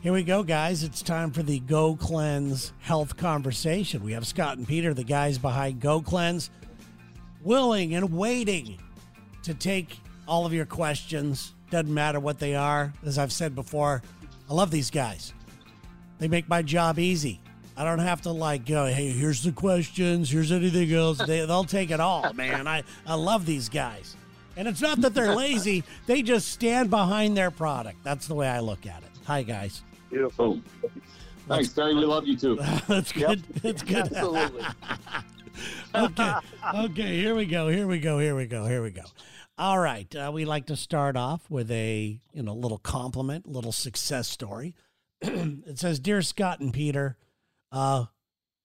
Here we go, guys. It's time for the Go Cleanse health conversation. We have Scott and Peter, the guys behind Go Cleanse, willing and waiting to take all of your questions. Doesn't matter what they are. As I've said before, I love these guys. They make my job easy. I don't have to like go, hey, here's the questions, here's anything else. They, they'll take it all, man. I, I love these guys. And it's not that they're lazy, they just stand behind their product. That's the way I look at it. Hi, guys. Beautiful. Thanks, Terry. We love you too. That's good. That's good. Absolutely. okay. Okay. Here we go. Here we go. Here we go. Here we go. All right. Uh, we like to start off with a you know little compliment, little success story. it says, "Dear Scott and Peter." Uh,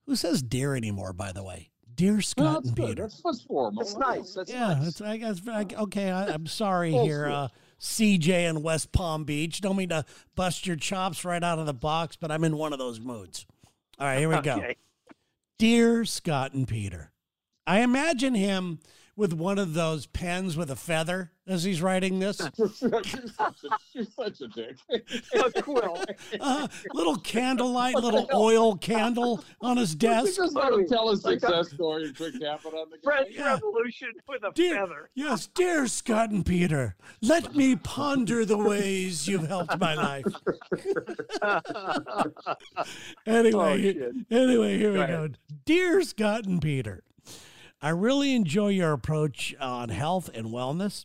who says "dear" anymore? By the way, dear Scott Well, and good. Peter. That's, that's formal. That's nice. That's yeah, nice. it's, I guess. I, okay, I, I'm sorry here, uh, CJ in West Palm Beach. Don't mean to bust your chops right out of the box, but I'm in one of those moods. All right, here we go. Dear Scott and Peter, I imagine him with one of those pens with a feather as he's writing this. you're, such a, you're such a dick. A quill. Uh, little candlelight, little oil candle on his You desk. just let him tell his success story and quick tap it on the guy. French Yeah. Revolution with a Dear, feather. yes, dear Scott and Peter, let me ponder the ways you've helped my life. Anyway, Oh, anyway, here we Go go. Dear Scott and Peter, I really enjoy your approach on health and wellness.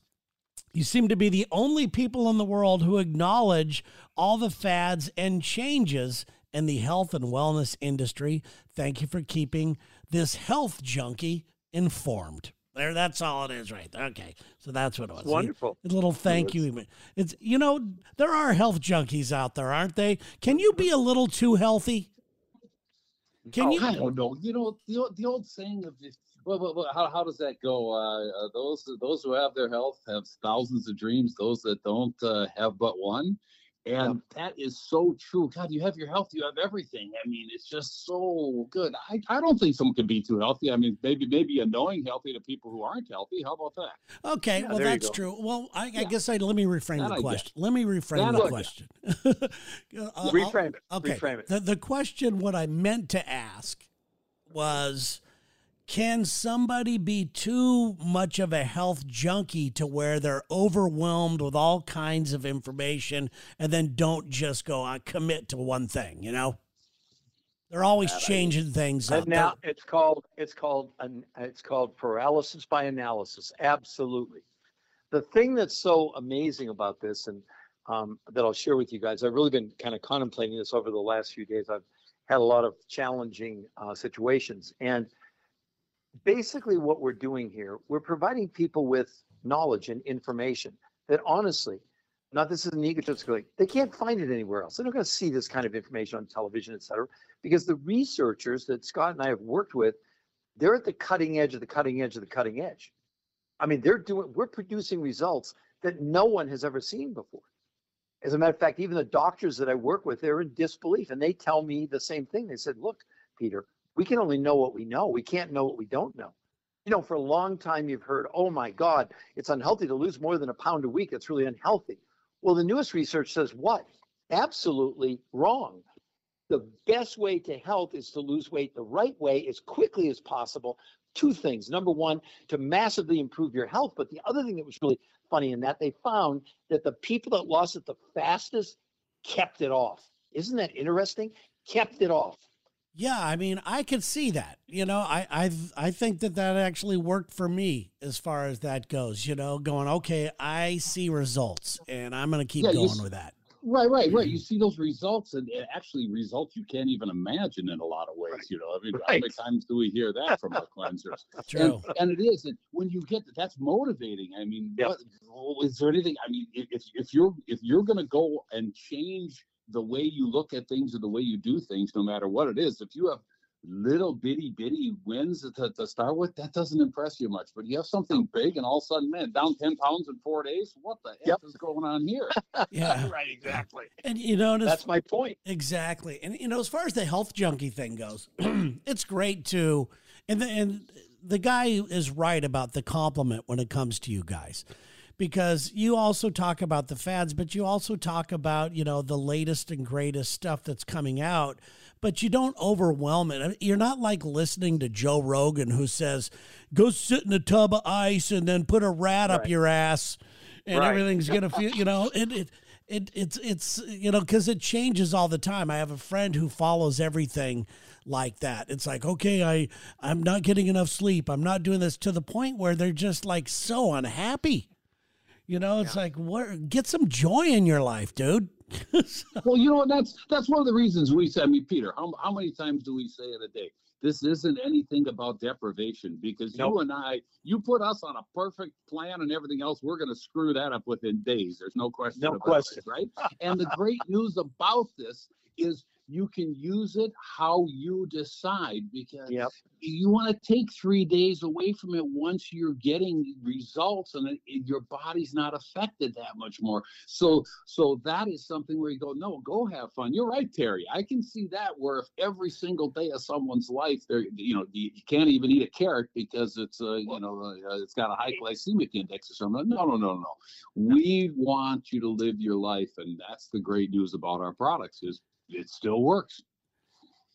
You seem to be the only people in the world who acknowledge all the fads and changes in the health and wellness industry. Thank you for keeping this health junkie informed. There, that's all it is, right there. Okay, so that's what it was. Wonderful. A little thank you. It's you know there are health junkies out there, aren't they? Can you be a little too healthy? Can oh, you? I don't know. You know the old- the old saying of if, well, well, well, how how does that go? Uh, uh, those those who have their health have thousands of dreams. Those that don't uh, have but one. And that is so true. God, you have your health, you have everything. I mean, it's just so good. I, I don't think someone can be too healthy. I mean, maybe maybe annoying healthy to people who aren't healthy. How about that? Okay, Yeah, well that's true. Well, I, I guess I let me reframe That the I get. question. Let me reframe That the I question. Uh, I'll- Reframe it. Okay. Reframe it. The the question what I meant to ask was can somebody be too much of a health junkie to where they're overwhelmed with all kinds of information and then don't just go on commit to one thing, you know? They're always changing things up. Now it's called it's called an it's called paralysis by analysis. Absolutely. The thing that's so amazing about this, and um, that I'll share with you guys, I've really been kind of contemplating this over the last few days. I've had a lot of challenging uh, situations, and basically what we're doing here, we're providing people with knowledge and information that honestly, not this is an egotistical, they can't find it anywhere else. They're not going to see this kind of information on television, et cetera, because the researchers that Scott and I have worked with, they're at the cutting edge of the cutting edge of the cutting edge. I mean, they're doing, we're producing results that no one has ever seen before. As a matter of fact, even the doctors that I work with, they're in disbelief and they tell me the same thing. They said, look, Peter, we can only know what we know. We can't know what we don't know. You know, for a long time, you've heard, oh my God, it's unhealthy to lose more than a pound a week. It's really unhealthy. Well, the newest research says what? Absolutely wrong. The best way to health is to lose weight the right way as quickly as possible. Two things. Number one, to massively improve your health. But the other thing that was really funny in that they found that the people that lost it the fastest kept it off. Isn't that interesting? Kept it off. Yeah, I mean, I could see that. You know, I I I think that that actually worked for me as far as that goes. You know, going okay, I see results, and I'm going to keep Yeah, going s- with that. Right, right, right. You see those results, and and actually results you can't even imagine in a lot of ways. Right. You know, I mean, how many times do we hear that from our cleansers? True. And, and it is, and when you get that, that's motivating. I mean, Yep. what, is there anything? I mean, if if if you're if you're going to go and change the way you look at things or the way you do things, no matter what it is, if you have little bitty bitty wins to, to start with, that doesn't impress you much. But you have something big, and all of a sudden, man, down ten pounds in four days. What the heck Yep. is going on here? Yeah, right, exactly. and you know, and That's my point. Exactly. And you know, as far as the health junkie thing goes, it's great to and the, and the guy is right about the compliment when it comes to you guys. Because you also talk about the fads, but you also talk about, you know, the latest and greatest stuff that's coming out, but you don't overwhelm it. You're not like listening to Joe Rogan who says, go sit in a tub of ice and then put a rat up your ass and Right. everything's going to feel, you know, it, it, it, it's, it's, you know, cause it changes all the time. I have a friend who follows everything like that. It's like, okay, I, I'm not getting enough sleep. I'm not doing this to the point where they're just like so unhappy. You know, it's like, what, get some joy in your life, dude. Well, you know what? That's that's one of the reasons we say. I mean, Peter, how how many times do we say it a day? This isn't anything about deprivation because Nope. you and I, you put us on a perfect plan and everything else, we're going to screw that up within days. There's no question. No about question. It, right? and the great news about this is you can use it how you decide because Yep. you want to take three days away from it once you're getting results and it, it- your body's not affected that much more. So so that is something where you go no go have fun. You're right terry. I can see that where if every single day of someone's life they're you know you, you can't even eat a carrot because it's uh, you know uh, it's got a high glycemic index or something. No no no no. We want you to live your life and that's the great news about our products is it still works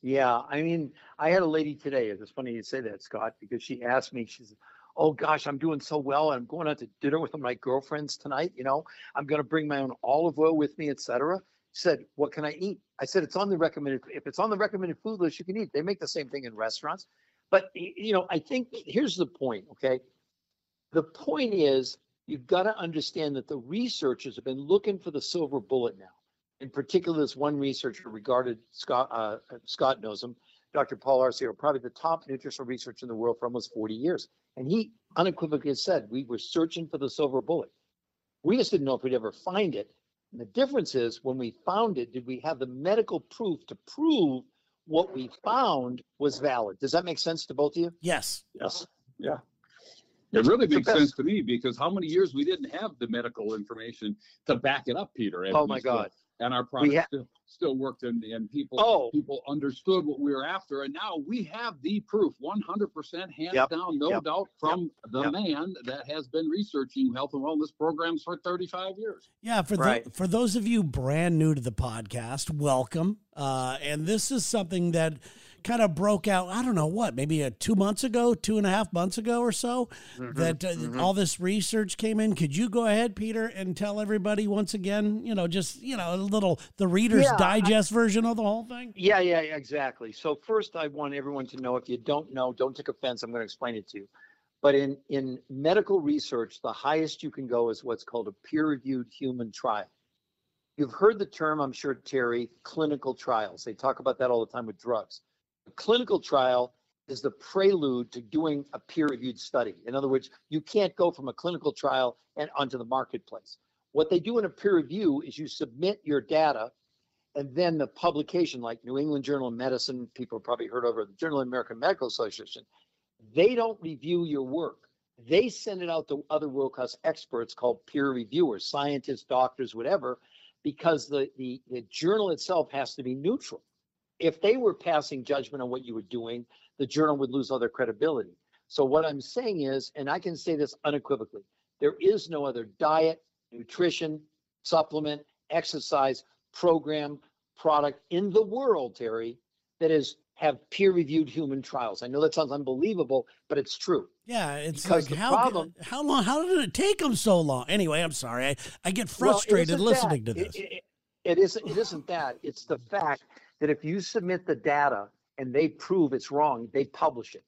Yeah, I mean, I had a lady today. It's funny you say that, Scott, because she asked me, she said, Oh gosh, I'm doing so well. and I'm going out to dinner with my girlfriends tonight. You know, I'm going to bring my own olive oil with me, etc. She said, What can I eat? I said, It's on the recommended. If it's on the recommended food list, you can eat. They make the same thing in restaurants. But, you know, I think here's the point, okay? The point is, you've got to understand that the researchers have been looking for the silver bullet now in particular, this one researcher regarded Scott, uh, Scott knows him, Dr. Paul Arciero, probably the top nutritional researcher in the world for almost 40 years. And he unequivocally said, we were searching for the silver bullet. We just didn't know if we'd ever find it. And the difference is when we found it, did we have the medical proof to prove what we found was valid? Does that make sense to both of you? yes. Yes. Yeah. It really makes sense to me because how many years we didn't have the medical information to back it up, Peter? Oh my God. And our products ha- still, still worked and, and people Oh. people understood what we were after. And now we have the proof 100% hands Yep. down, no Yep. doubt from the Yep. man that has been researching health and wellness programs for 35 years. Yeah, for Right. the, for those of you brand new to the podcast, welcome. Uh, and this is something that kind of broke out. I don't know what, maybe a two months ago, two and a half months ago or so, Mm-hmm, that uh, all this research came in. Could you go ahead, Peter, and tell everybody once again? You know, just you know, a little the Reader's Yeah, I- Digest version of the whole thing. Yeah, yeah, yeah, exactly. So first, I want everyone to know if you don't know, don't take offense. I'm going to explain it to you. But in in medical research, the highest you can go is what's called a peer-reviewed human trial. You've heard the term, I'm sure, Terry, clinical trials. They talk about that all the time with drugs. A clinical trial is the prelude to doing a peer-reviewed study. In other words, you can't go from a clinical trial and onto the marketplace. What they do in a peer review is you submit your data and then the publication like new england journal of medicine people probably heard of it, the journal of american medical association they don't review your work they send it out to other world class experts called peer reviewers scientists doctors whatever because the, the the journal itself has to be neutral if they were passing judgment on what you were doing the journal would lose all their credibility so what i'm saying is and i can say this unequivocally there is no other diet nutrition supplement exercise program product in the world, Terry, that is have peer-reviewed human trials. I know that sounds unbelievable, but it's true. Yeah, it's Because like the how problem- how long? How did it take them so long? Anyway, I'm sorry. I, I get frustrated isn't listening that. to It- this. It, it isn't. It isn't that. It's the fact that if you submit the data and they prove it's wrong, they publish it.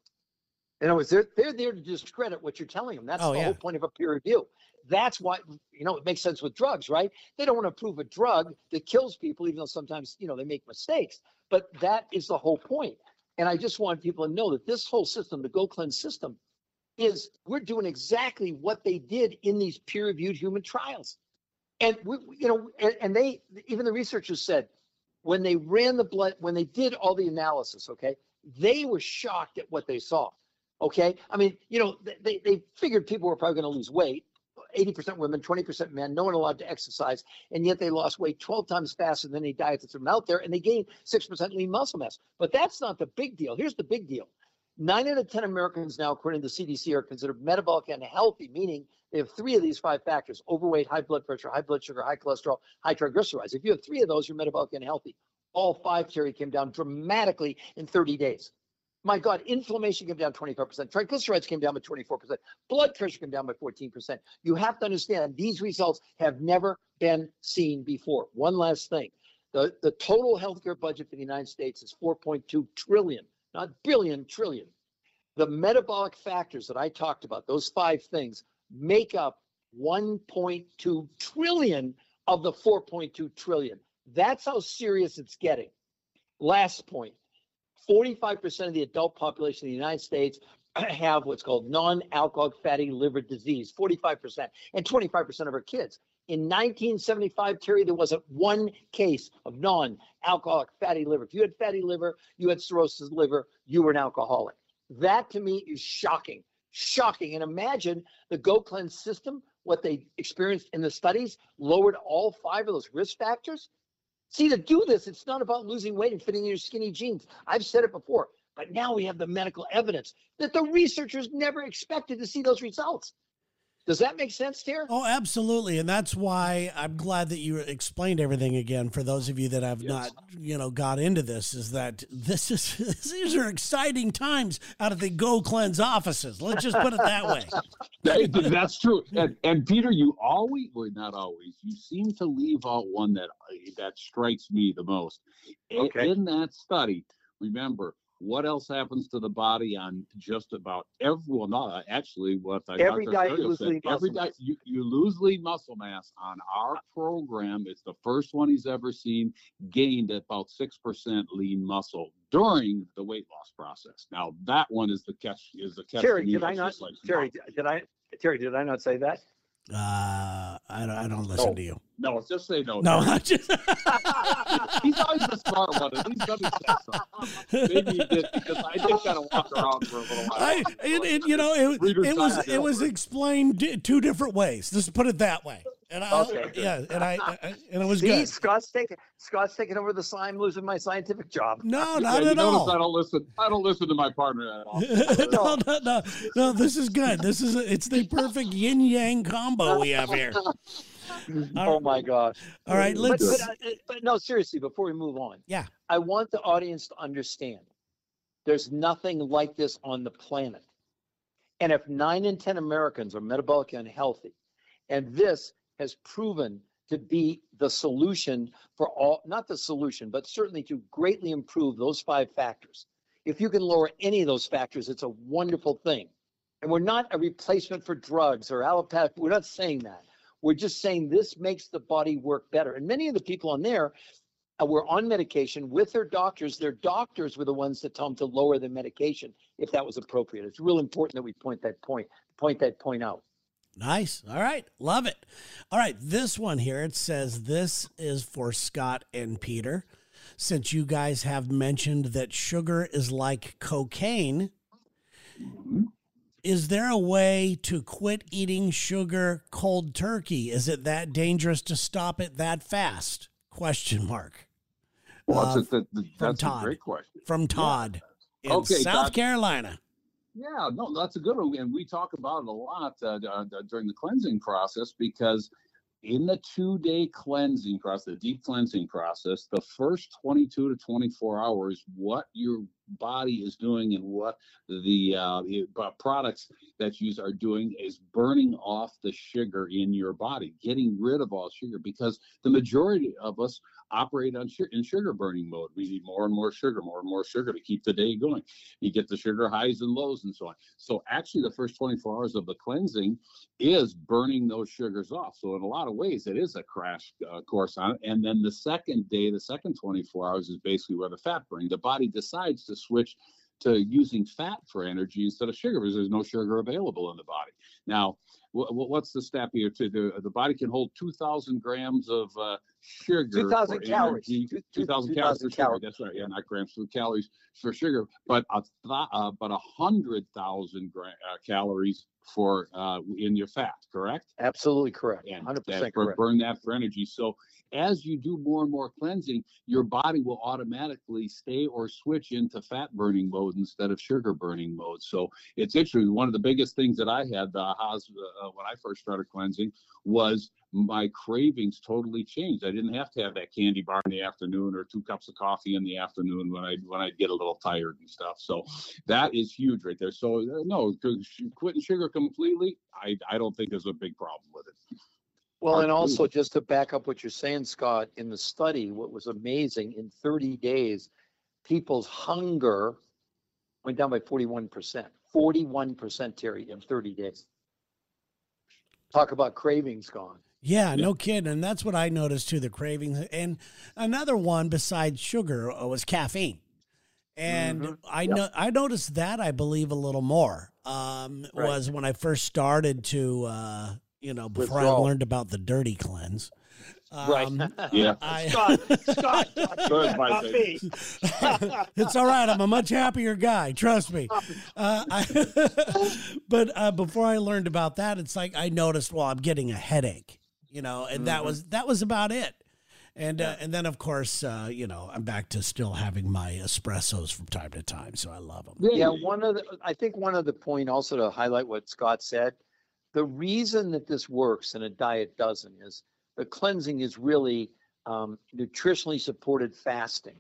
In other words, they're they're there to discredit what you're telling them. That's Oh, the yeah. whole point of a peer review. That's why you know it makes sense with drugs, right? They don't want to prove a drug that kills people, even though sometimes you know they make mistakes. But that is the whole point. And I just want people to know that this whole system, the Go Cleanse system, is we're doing exactly what they did in these peer-reviewed human trials. And we, we- you know, and, and they even the researchers said when they ran the blood, when they did all the analysis, okay, they were shocked at what they saw. Okay, I mean, you know, they- they figured people were probably going to lose weight. 80% women, 20% men, no one allowed to exercise, and yet they lost weight 12 times faster than any diet that's out there, and they gained 6% lean muscle mass. But that's not the big deal. Here's the big deal. Nine out of 10 Americans now, according to the CDC, are considered metabolic unhealthy, meaning they have three of these five factors overweight, high blood pressure, high blood sugar, high cholesterol, high triglycerides. If you have three of those, you're metabolic unhealthy. All five, Terry, came down dramatically in 30 days. My God, inflammation came down 25%, triglycerides came down by 24%, blood pressure came down by 14%. You have to understand these results have never been seen before. One last thing the, the total healthcare budget for the United States is 4.2 trillion, not billion, trillion. The metabolic factors that I talked about, those five things, make up 1.2 trillion of the 4.2 trillion. That's how serious it's getting. Last point 45% of the adult population in the United States have what's called non alcoholic fatty liver disease, 45%, and 25% of our kids. In 1975, Terry, there wasn't one case of non alcoholic fatty liver. If you had fatty liver, you had cirrhosis liver, you were an alcoholic. That to me is shocking, shocking. And imagine the Go Cleanse system, what they experienced in the studies, lowered all five of those risk factors. See, to do this, it's not about losing weight and fitting in your skinny jeans. I've said it before, but now we have the medical evidence that the researchers never expected to see those results. Does that make sense, Terry? Oh, absolutely. And that's why I'm glad that you explained everything again for those of you that have yes. not, you know, got into this is that this is these are exciting times out of the Go Cleanse offices. Let's just put it that way. that, that's true. And, and, Peter, you always, well, not always, you seem to leave out one that that strikes me the most. Okay. In that study, remember, what else happens to the body on just about every well not actually what I every diet you lose said, every diet you, you lose lean muscle mass on our program it's the first one he's ever seen gained about six percent lean muscle during the weight loss process. Now that one is the catch is the catch terry did i not like terry did i terry did i not say that? Uh, I don't, I don't listen no. to you. No, just say no. No, I just. He's always the smart one. At least let me say something. Maybe he did because I did kind of walk around for a little while. I, it, it, you know, it, it was it was explained two different ways. Just put it that way. And I, okay. yeah, and I, I, and it was See, good. Scott's taking Scott's taking over the sign, losing my scientific job. No, not yeah, at all. I don't listen. I don't listen to my partner at all. no, no, no, no. This is good. This is a, it's the perfect yin yang combo we have here. oh my gosh! All right, let's. But, but, uh, but no, seriously, before we move on, yeah, I want the audience to understand. There's nothing like this on the planet. And if nine in 10 Americans are metabolically unhealthy, and this has proven to be the solution for all, not the solution, but certainly to greatly improve those five factors. If you can lower any of those factors, it's a wonderful thing. And we're not a replacement for drugs or allopathic. We're not saying that. We're just saying this makes the body work better. And many of the people on there uh, were on medication with their doctors. Their doctors were the ones that told them to lower their medication if that was appropriate. It's real important that we point that point, point that point out. Nice. All right. Love it. All right. This one here, it says this is for Scott and Peter. Since you guys have mentioned that sugar is like cocaine, is there a way to quit eating sugar cold turkey? Is it that dangerous to stop it that fast? Question mark. Well, uh, that's, a, that's a great question. From Todd yeah. in okay, South Todd. Carolina. Yeah, no, that's a good one, and we talk about it a lot uh, uh, during the cleansing process because in the two-day cleansing process, the deep cleansing process, the first 22 to 24 hours, what your body is doing and what the uh, products that you use are doing is burning off the sugar in your body, getting rid of all sugar because the majority of us operate on in sugar burning mode. We need more and more sugar, more and more sugar to keep the day going. You get the sugar highs and lows and so on. So actually, the first 24 hours of the cleansing is burning those sugars off. So in a lot of ways, it is a crash uh, course on it. And then the second day, the second 24 hours is basically where the fat burning. The body decides to switch to using fat for energy instead of sugar because there's no sugar available in the body. Now, what's the step here? To the the body can hold 2,000 grams of uh, sugar. 2,000 calories. 2,000 calories for sugar. That's right. Yeah, not grams, for calories for sugar, but a th- uh, but a hundred thousand gra- uh, calories for uh, in your fat. Correct. Absolutely correct. 100 percent correct. Burn that for energy. So as you do more and more cleansing, your body will automatically stay or switch into fat burning mode instead of sugar burning mode. So it's interesting. One of the biggest things that I had the uh, when I first started cleansing was my cravings totally changed. I didn't have to have that candy bar in the afternoon or two cups of coffee in the afternoon when I when I get a little tired and stuff. So that is huge right there. So uh, no, quitting sugar completely, I I don't think there's a big problem with it. Well, and also just to back up what you're saying, Scott, in the study, what was amazing in 30 days, people's hunger went down by 41%. 41%, Terry, in 30 days. Talk about cravings gone. Yeah, no kidding. And that's what I noticed too the cravings. And another one besides sugar uh, was caffeine. And mm-hmm. I yep. know I noticed that I believe a little more um, right. was when I first started to uh, you know before Withdrawal. I learned about the dirty cleanse. Um, right. yeah. I, Scott, Scott, not me. it's all right. I'm a much happier guy. Trust me. Uh, I, but uh, before I learned about that, it's like I noticed, well, I'm getting a headache, you know, and mm-hmm. that was that was about it. And uh, and then of course, uh, you know, I'm back to still having my espressos from time to time, so I love them. Yeah, one of the I think one of the point also to highlight what Scott said, the reason that this works and a diet doesn't is the cleansing is really um, nutritionally supported fasting,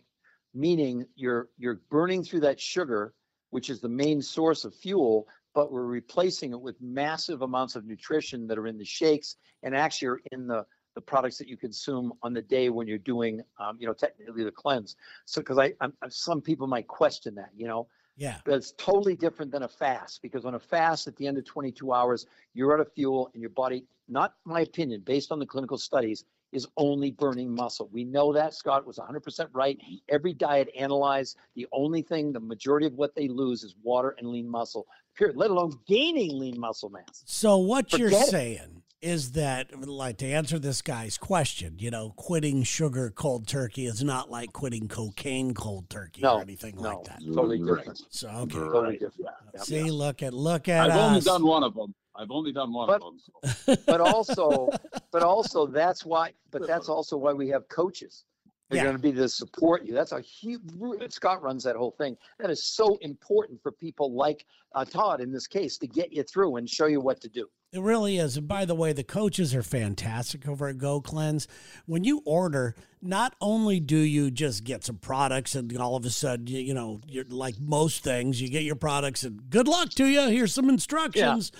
meaning you're you're burning through that sugar, which is the main source of fuel, but we're replacing it with massive amounts of nutrition that are in the shakes and actually are in the the products that you consume on the day when you're doing, um, you know, technically the cleanse. So, because I, I'm, some people might question that, you know, yeah. But it's totally different than a fast because on a fast, at the end of 22 hours, you're out of fuel and your body, not my opinion, based on the clinical studies, is only burning muscle. We know that. Scott was 100% right. Every diet analyzed, the only thing, the majority of what they lose is water and lean muscle, period, let alone gaining lean muscle mass. So, what Forget you're saying is that like to answer this guy's question you know quitting sugar cold turkey is not like quitting cocaine cold turkey no, or anything no, like that. Totally different. so okay. totally different. Yeah. see look at look at i've us. only done one of them i've only done one but, of them so. but also but also that's why but that's also why we have coaches they're yeah. going to be to support you. That's a huge. Scott runs that whole thing. That is so important for people like uh, Todd in this case to get you through and show you what to do. It really is. And by the way, the coaches are fantastic over at Go Cleanse. When you order, not only do you just get some products and all of a sudden, you, you know, you're like most things, you get your products and good luck to you. Here's some instructions.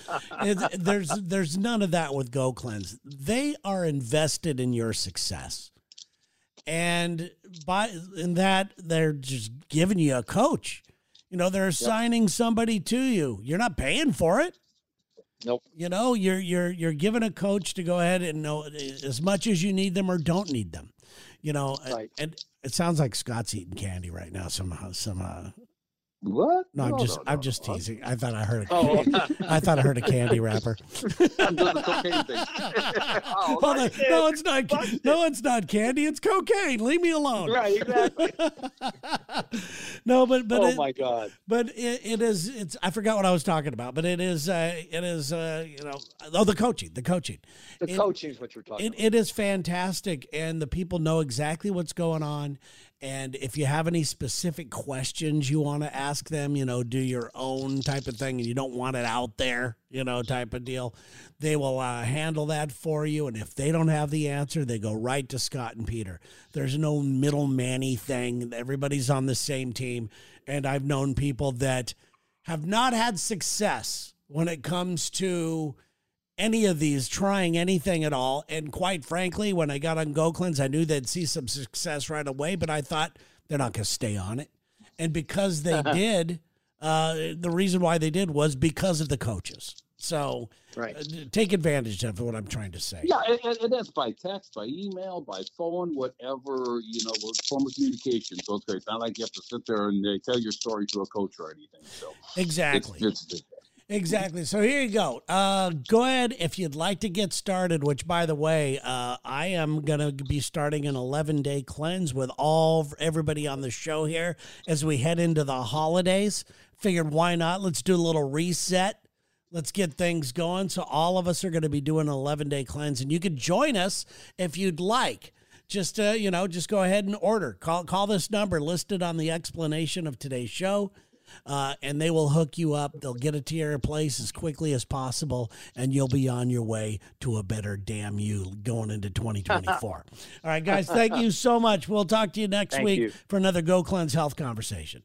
Yeah. there's there's none of that with Go Cleanse. They are invested in your success. And by in that they're just giving you a coach. You know, they're assigning yep. somebody to you. You're not paying for it. Nope. You know, you're you're you're given a coach to go ahead and know as much as you need them or don't need them. You know, right. and, and it sounds like Scott's eating candy right now. Somehow, some uh, what? No, I'm just no, I'm just teasing. I thought I heard a oh. I thought I heard a candy wrapper. I'm doing the cocaine thing. oh, no, it's not. No, it's not candy. It's cocaine. Leave me alone. Right, exactly. no, but but oh it, my god. But it, it is. It's. I forgot what I was talking about. But it is. Uh, it is. Uh, you know. Oh, the coaching. The coaching. The it, coaching is what you're talking. It, about. it is fantastic, and the people know exactly what's going on and if you have any specific questions you want to ask them, you know, do your own type of thing and you don't want it out there, you know, type of deal, they will uh, handle that for you. And if they don't have the answer, they go right to Scott and Peter. There's no middleman thing. Everybody's on the same team. And I've known people that have not had success when it comes to any of these trying anything at all. And quite frankly, when I got on Go I knew they'd see some success right away, but I thought they're not going to stay on it. And because they did, uh, the reason why they did was because of the coaches. So right. Uh, take advantage of what I'm trying to say. Yeah, and, and, that's by text, by email, by phone, whatever, you know, form of communication. So it's great. It's not like you have to sit there and uh, tell your story to a coach or anything. So Exactly. It's, it's, Exactly. So here you go. Uh, go ahead if you'd like to get started. Which, by the way, uh, I am gonna be starting an 11 day cleanse with all everybody on the show here as we head into the holidays. Figured why not? Let's do a little reset. Let's get things going. So all of us are going to be doing an 11 day cleanse, and you can join us if you'd like. just uh, you know, just go ahead and order. Call call this number listed on the explanation of today's show. Uh, and they will hook you up. They'll get it to your place as quickly as possible, and you'll be on your way to a better damn you going into 2024. All right, guys, thank you so much. We'll talk to you next Thank week you. for another Go Cleanse Health conversation.